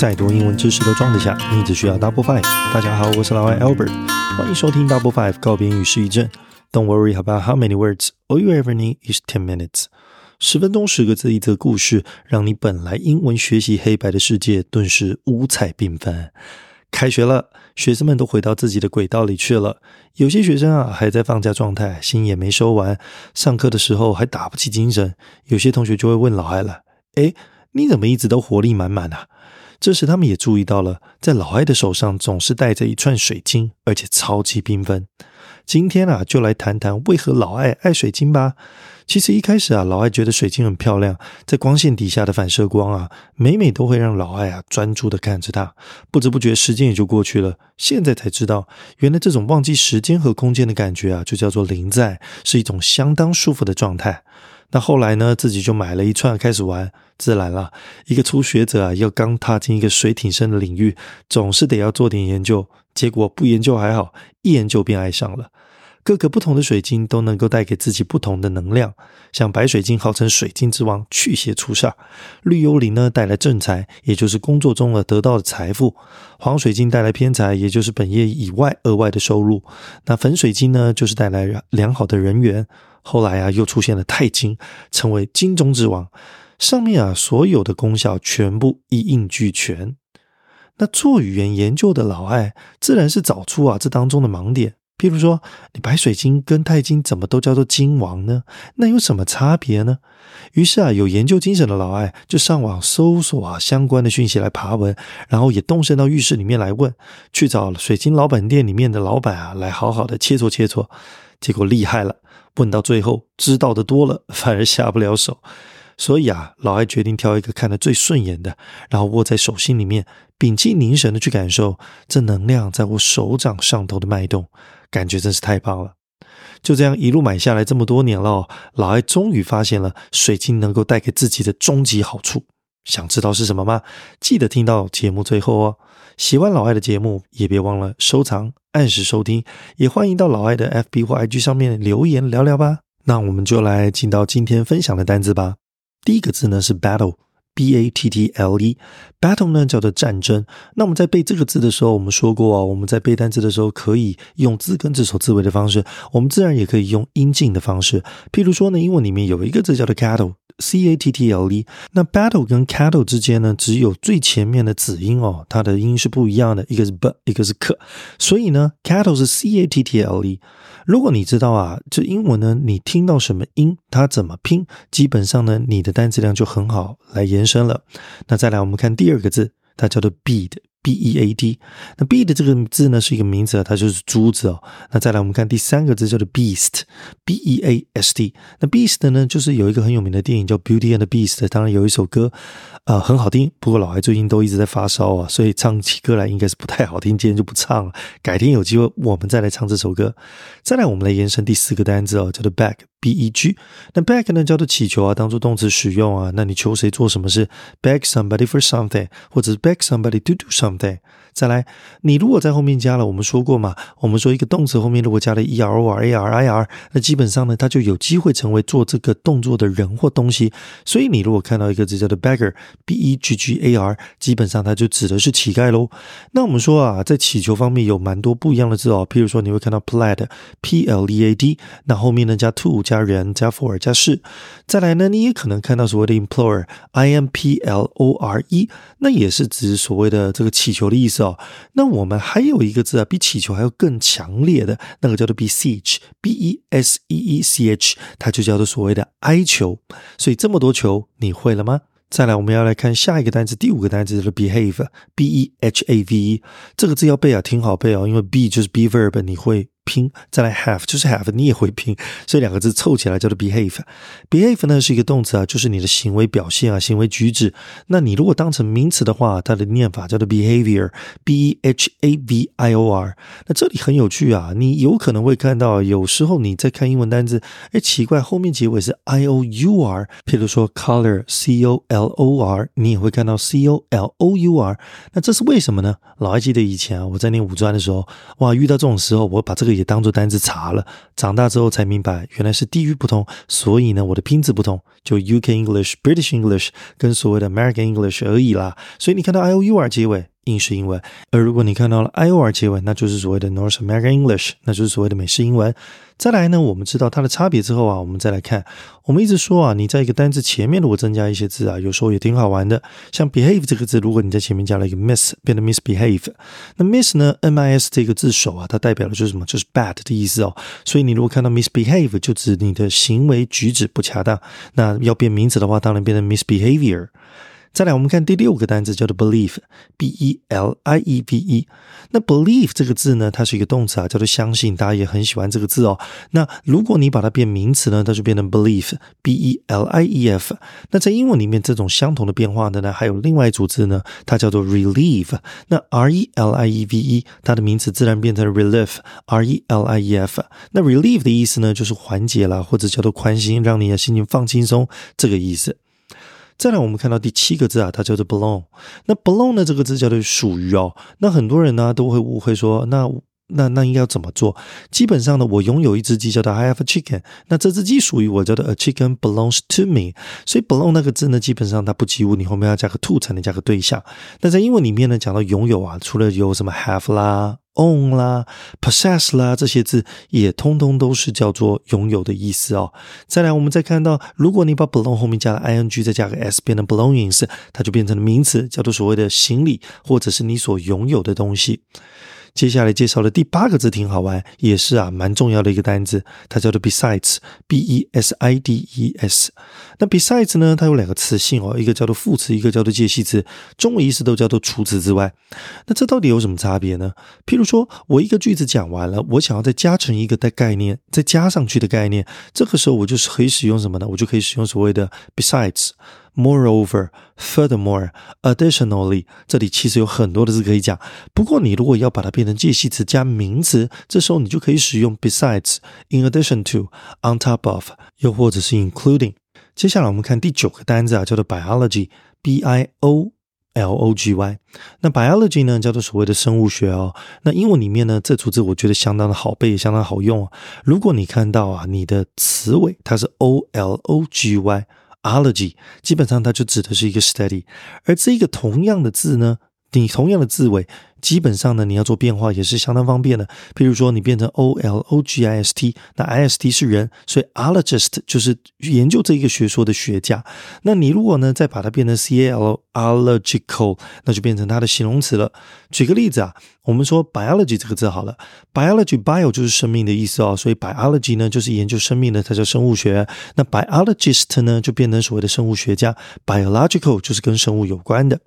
再多英文知识都装得下，你只需要 Double Five。大家好，我是老外 Albert，欢迎收听 Double Five 告别语失语症。Don't worry about how many words, all you ever need is ten minutes。十分钟十个字一则故事，让你本来英文学习黑白的世界顿时五彩缤纷。开学了，学生们都回到自己的轨道里去了。有些学生啊还在放假状态，心也没收完，上课的时候还打不起精神。有些同学就会问老艾了：“诶，你怎么一直都活力满满啊？”这时，他们也注意到了，在老艾的手上总是带着一串水晶，而且超级缤纷。今天啊，就来谈谈为何老艾爱水晶吧。其实一开始啊，老艾觉得水晶很漂亮，在光线底下的反射光啊，每每都会让老艾啊专注的看着它。不知不觉，时间也就过去了。现在才知道，原来这种忘记时间和空间的感觉啊，就叫做临在，是一种相当舒服的状态。那后来呢，自己就买了一串开始玩。自然了，一个初学者啊，要刚踏进一个水挺深的领域，总是得要做点研究。结果不研究还好，一研究便爱上了。各个不同的水晶都能够带给自己不同的能量。像白水晶号称水晶之王，去邪除煞；绿幽灵呢带来正财，也就是工作中而得到的财富；黄水晶带来偏财，也就是本业以外额外的收入。那粉水晶呢，就是带来良好的人缘。后来啊，又出现了钛金，成为金中之王。上面啊，所有的功效全部一应俱全。那做语言研究的老艾，自然是找出啊这当中的盲点。譬如说，你白水晶跟钛金怎么都叫做金王呢？那有什么差别呢？于是啊，有研究精神的老艾就上网搜索啊相关的讯息来爬文，然后也动身到浴室里面来问，去找水晶老板店里面的老板啊来好好的切磋切磋。结果厉害了，问到最后，知道的多了，反而下不了手。所以啊，老艾决定挑一个看得最顺眼的，然后握在手心里面，屏气凝神的去感受这能量在我手掌上头的脉动，感觉真是太棒了。就这样一路买下来这么多年了，老艾终于发现了水晶能够带给自己的终极好处。想知道是什么吗？记得听到节目最后哦。喜欢老艾的节目，也别忘了收藏、按时收听，也欢迎到老艾的 FB 或 IG 上面留言聊聊吧。那我们就来进到今天分享的单子吧。第一个字呢是 battle，b a t t l e，battle 呢叫做战争。那我们在背这个字的时候，我们说过啊，我们在背单词的时候可以用字根字首字尾的方式，我们自然也可以用音近的方式。譬如说呢，英文里面有一个字叫做 cattle，c a t t l e，那 battle 跟 cattle 之间呢，只有最前面的子音哦，它的音是不一样的，一个是 b，一个是 k，所以呢，cattle 是 c a t t l e。如果你知道啊，这英文呢，你听到什么音，它怎么拼，基本上呢，你的单词量就很好来延伸了。那再来，我们看第二个字，它叫做 bead。B E A D，那 B 的这个字呢是一个名字，它就是珠子哦。那再来我们看第三个字叫做 Beast，B E A S T。那 Beast 呢就是有一个很有名的电影叫 Beauty and the Beast，当然有一首歌，呃很好听。不过老孩最近都一直在发烧啊，所以唱起歌来应该是不太好听，今天就不唱了。改天有机会我们再来唱这首歌。再来我们来延伸第四个单字哦，叫做 Bag。B E G，那 beg 呢叫做祈求啊，当做动词使用啊。那你求谁做什么事？Beg somebody for something，或者是 beg somebody to do something。再来，你如果在后面加了，我们说过嘛，我们说一个动词后面如果加了 e r o r a r i r，那基本上呢，它就有机会成为做这个动作的人或东西。所以你如果看到一个字叫做 beggar，b e g g a r，基本上它就指的是乞丐喽。那我们说啊，在祈求方面有蛮多不一样的字哦，譬如说你会看到 plead，p l e a d，那后面呢加 to 加人加 for 加是。再来呢，你也可能看到所谓的 implore，i m p l o r e，那也是指所谓的这个祈求的意思。哦，那我们还有一个字啊，比祈求还要更强烈的那个叫做 beseech，b e s e e c h，它就叫做所谓的哀求。所以这么多球，你会了吗？再来，我们要来看下一个单词，第五个单词叫做 behave，b e h a v e，这个字要背啊，挺好背哦，因为 b 就是 be verb，你会。拼再来 have 就是 have，你也会拼，所以两个字凑起来叫做 behave。behave 呢是一个动词啊，就是你的行为表现啊，行为举止。那你如果当成名词的话，它的念法叫做 behavior，b e h a v i o r。那这里很有趣啊，你有可能会看到，有时候你在看英文单词，哎，奇怪，后面结尾是 i o u r。譬如说 color，c o l o r，你也会看到 c o l o u r。那这是为什么呢？老还记得以前啊，我在念五专的时候，哇，遇到这种时候，我把这个。也当做单字查了。长大之后才明白，原来是地域不同，所以呢，我的拼字不同，就 UK English、British English 跟所谓的 American English 而已啦。所以你看到 I O U R 结尾。英式英文，而如果你看到了 I O R 结尾，那就是所谓的 North American English，那就是所谓的美式英文。再来呢，我们知道它的差别之后啊，我们再来看，我们一直说啊，你在一个单词前面如果增加一些字啊，有时候也挺好玩的。像 behave 这个字，如果你在前面加了一个 miss，变得 misbehave，那 miss 呢，M I S 这个字首啊，它代表的就是什么？就是 bad 的意思哦。所以你如果看到 misbehave，就指你的行为举止不恰当。那要变名词的话，当然变成 misbehavior。再来，我们看第六个单词叫做 believe，b e l i e v e。那 believe 这个字呢，它是一个动词啊，叫做相信，大家也很喜欢这个字哦。那如果你把它变名词呢，它就变成 belief，b e l i e f。那在英文里面，这种相同的变化的呢，还有另外一组字呢，它叫做 relieve。那 r e l i e v e，它的名词自然变成 relief，r e l i e f。那 relieve 的意思呢，就是缓解了，或者叫做宽心，让你的心情放轻松，这个意思。再来，我们看到第七个字啊，它叫做 belong。那 belong 呢，这个字叫做属于哦。那很多人呢都会误会说，那那那应该要怎么做？基本上呢，我拥有一只鸡，叫做 I have a chicken。那这只鸡属于我，叫做 a chicken belongs to me。所以 belong 那个字呢，基本上它不及物，你后面要加个 to 才能加个对象。那在英文里面呢，讲到拥有啊，除了有什么 have 啦。own 啦，possess 啦，这些字也通通都是叫做拥有的意思哦。再来，我们再看到，如果你把 belong 后面加了 ing，再加个 s，变成 belongings，它就变成了名词，叫做所谓的行李或者是你所拥有的东西。接下来介绍的第八个字挺好玩，也是啊蛮重要的一个单字，它叫做 besides，b e s i d e s。那 besides 呢，它有两个词性哦，一个叫做副词，一个叫做介系词，中文意思都叫做除此之外。那这到底有什么差别呢？譬如说我一个句子讲完了，我想要再加成一个的概念，再加上去的概念，这个时候我就是可以使用什么呢？我就可以使用所谓的 besides。Moreover, furthermore, additionally，这里其实有很多的字可以讲。不过你如果要把它变成介系词加名词，这时候你就可以使用 besides, in addition to, on top of，又或者是 including。接下来我们看第九个单字啊，叫做 biology，b i o l o g y。那 biology 呢，叫做所谓的生物学哦。那英文里面呢，这组字我觉得相当的好背，也相当好用。如果你看到啊，你的词尾它是 o l o g y。Ology 基本上它就指的是一个 study，而这一个同样的字呢，你同样的字尾。基本上呢，你要做变化也是相当方便的。譬如说，你变成 o l o g i s t，那 i s t 是人，所以 ologist 就是研究这一个学说的学家。那你如果呢，再把它变成 c a l ological，那就变成它的形容词了。举个例子啊，我们说 biology 这个字好了，biology bio 就是生命的意思哦，所以 biology 呢就是研究生命的，它叫生物学。那 biologist 呢就变成所谓的生物学家，biological 就是跟生物有关的。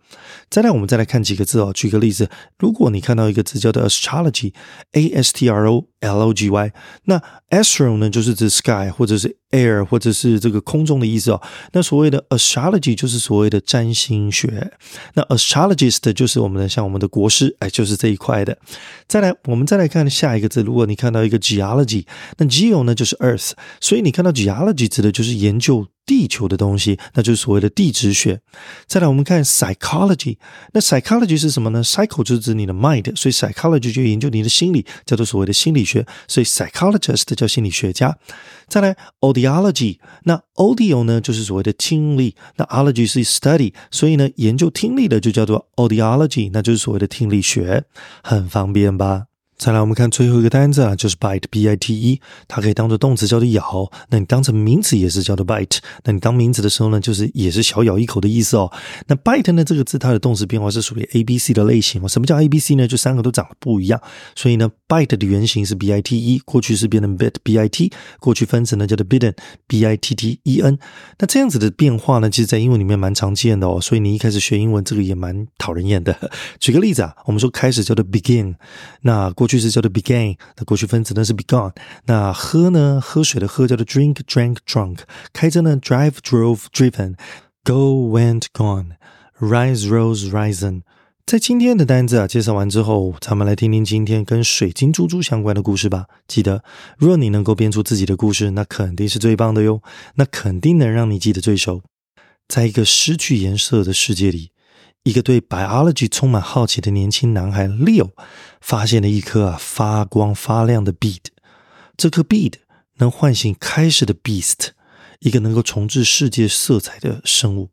再来，我们再来看几个字哦，举个例子。如果你看到一个字叫做 astrology，a s t r o l o g y，那 astro 呢就是指 sky 或者是 air 或者是这个空中的意思哦。那所谓的 astrology 就是所谓的占星学，那 astrologist 就是我们的像我们的国师，哎，就是这一块的。再来，我们再来看下一个字。如果你看到一个 geology，那 geo 呢就是 earth，所以你看到 geology 指的就是研究。地球的东西，那就是所谓的地质学。再来，我们看 psychology。那 psychology 是什么呢？psycho 就是指你的 mind，所以 psychology 就研究你的心理，叫做所谓的心理学。所以 psychologist 叫心理学家。再来，audiology。那 audio 呢，就是所谓的听力。那 ology 是 study，所以呢，研究听力的就叫做 audiology，那就是所谓的听力学，很方便吧？再来，我们看最后一个单词啊，就是 bite，b-i-t-e，它可以当做动词叫做咬，那你当成名词也是叫做 bite。那你当名词的时候呢，就是也是小咬一口的意思哦。那 bite 呢这个字，它的动词变化是属于 A、B、C 的类型哦。什么叫 A、B、C 呢？就三个都长得不一样，所以呢，bite 的原型是 b-i-t-e，过去是变成 bit，b-i-t，过去分词呢叫做 bitten，b-i-t-t-e-n。那这样子的变化呢，其实在英文里面蛮常见的哦。所以你一开始学英文，这个也蛮讨人厌的。举个例子啊，我们说开始叫做 begin，那过去式叫做 began，那过去分词呢是 begun。那喝呢，喝水的喝叫做 drink drank drunk。开车呢 drive drove driven。go went gone。rise rose risen。在今天的单子啊介绍完之后，咱们来听听今天跟水晶珠珠相关的故事吧。记得，若你能够编出自己的故事，那肯定是最棒的哟。那肯定能让你记得最熟。在一个失去颜色的世界里。一个对 biology 充满好奇的年轻男孩 Leo 发现了一颗啊发光发亮的 bead，这颗 bead 能唤醒开始的 beast，一个能够重置世界色彩的生物。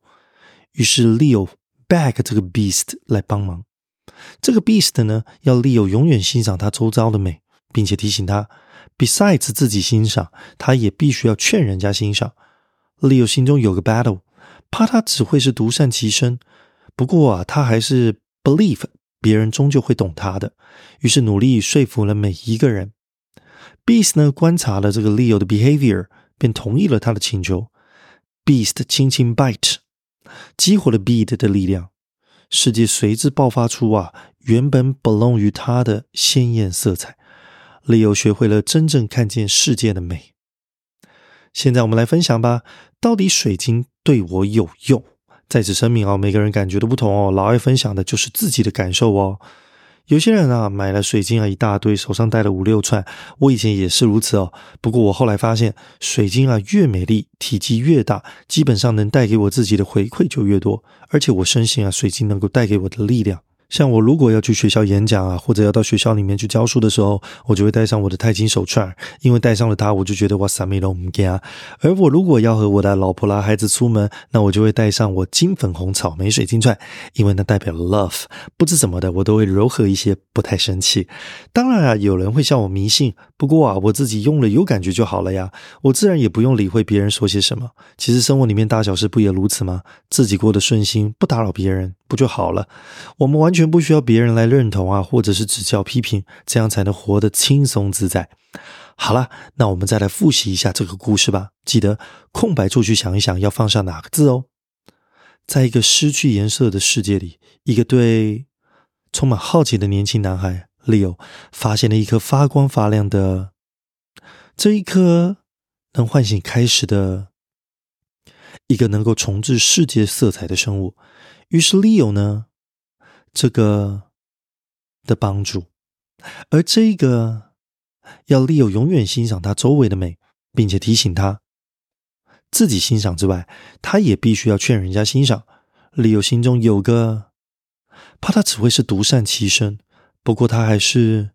于是 Leo back 这个 beast 来帮忙。这个 beast 呢，要 Leo 永远欣赏他周遭的美，并且提醒他，besides 自己欣赏，他也必须要劝人家欣赏。Leo 心中有个 battle，怕他只会是独善其身。不过啊，他还是 believe 别人终究会懂他的，于是努力说服了每一个人。Beast 呢观察了这个 Leo 的 behavior，便同意了他的请求。Beast 轻轻 bite，激活了 bead 的力量，世界随之爆发出啊原本 belong 于他的鲜艳色彩。Leo 学会了真正看见世界的美。现在我们来分享吧，到底水晶对我有用？在此声明哦，每个人感觉都不同哦。老爱分享的就是自己的感受哦。有些人啊，买了水晶啊一大堆，手上戴了五六串。我以前也是如此哦。不过我后来发现，水晶啊越美丽，体积越大，基本上能带给我自己的回馈就越多。而且我深信啊，水晶能够带给我的力量。像我如果要去学校演讲啊，或者要到学校里面去教书的时候，我就会戴上我的钛金手串，因为戴上了它，我就觉得哇塞，美龙唔惊。而我如果要和我的老婆啦、孩子出门，那我就会戴上我金粉红草莓水晶串，因为那代表 love。不知怎么的，我都会柔和一些，不太生气。当然啊，有人会笑我迷信，不过啊，我自己用了有感觉就好了呀，我自然也不用理会别人说些什么。其实生活里面大小事不也如此吗？自己过得顺心，不打扰别人。不就好了？我们完全不需要别人来认同啊，或者是指教批评，这样才能活得轻松自在。好了，那我们再来复习一下这个故事吧。记得空白处去想一想，要放上哪个字哦。在一个失去颜色的世界里，一个对充满好奇的年轻男孩 Leo 发现了一颗发光发亮的，这一颗能唤醒开始的，一个能够重置世界色彩的生物。于是 Leo 呢，这个的帮助，而这个要 Leo 永远欣赏他周围的美，并且提醒他自己欣赏之外，他也必须要劝人家欣赏。Leo 心中有个怕他只会是独善其身，不过他还是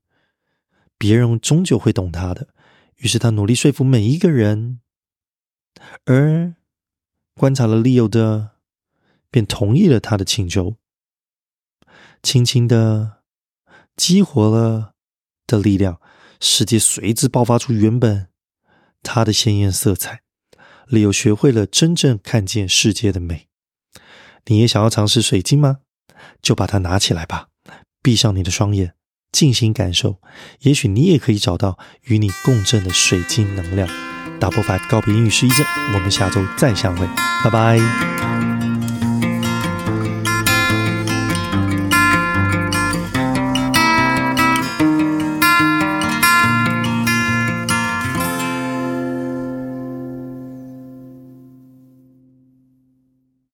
别人终究会懂他的。于是他努力说服每一个人，而观察了 Leo 的。便同意了他的请求，轻轻的激活了的力量，世界随之爆发出原本它的鲜艳色彩。利友学会了真正看见世界的美。你也想要尝试水晶吗？就把它拿起来吧，闭上你的双眼，静心感受。也许你也可以找到与你共振的水晶能量。打破 Five 告别英语失忆症，我们下周再相会，拜拜。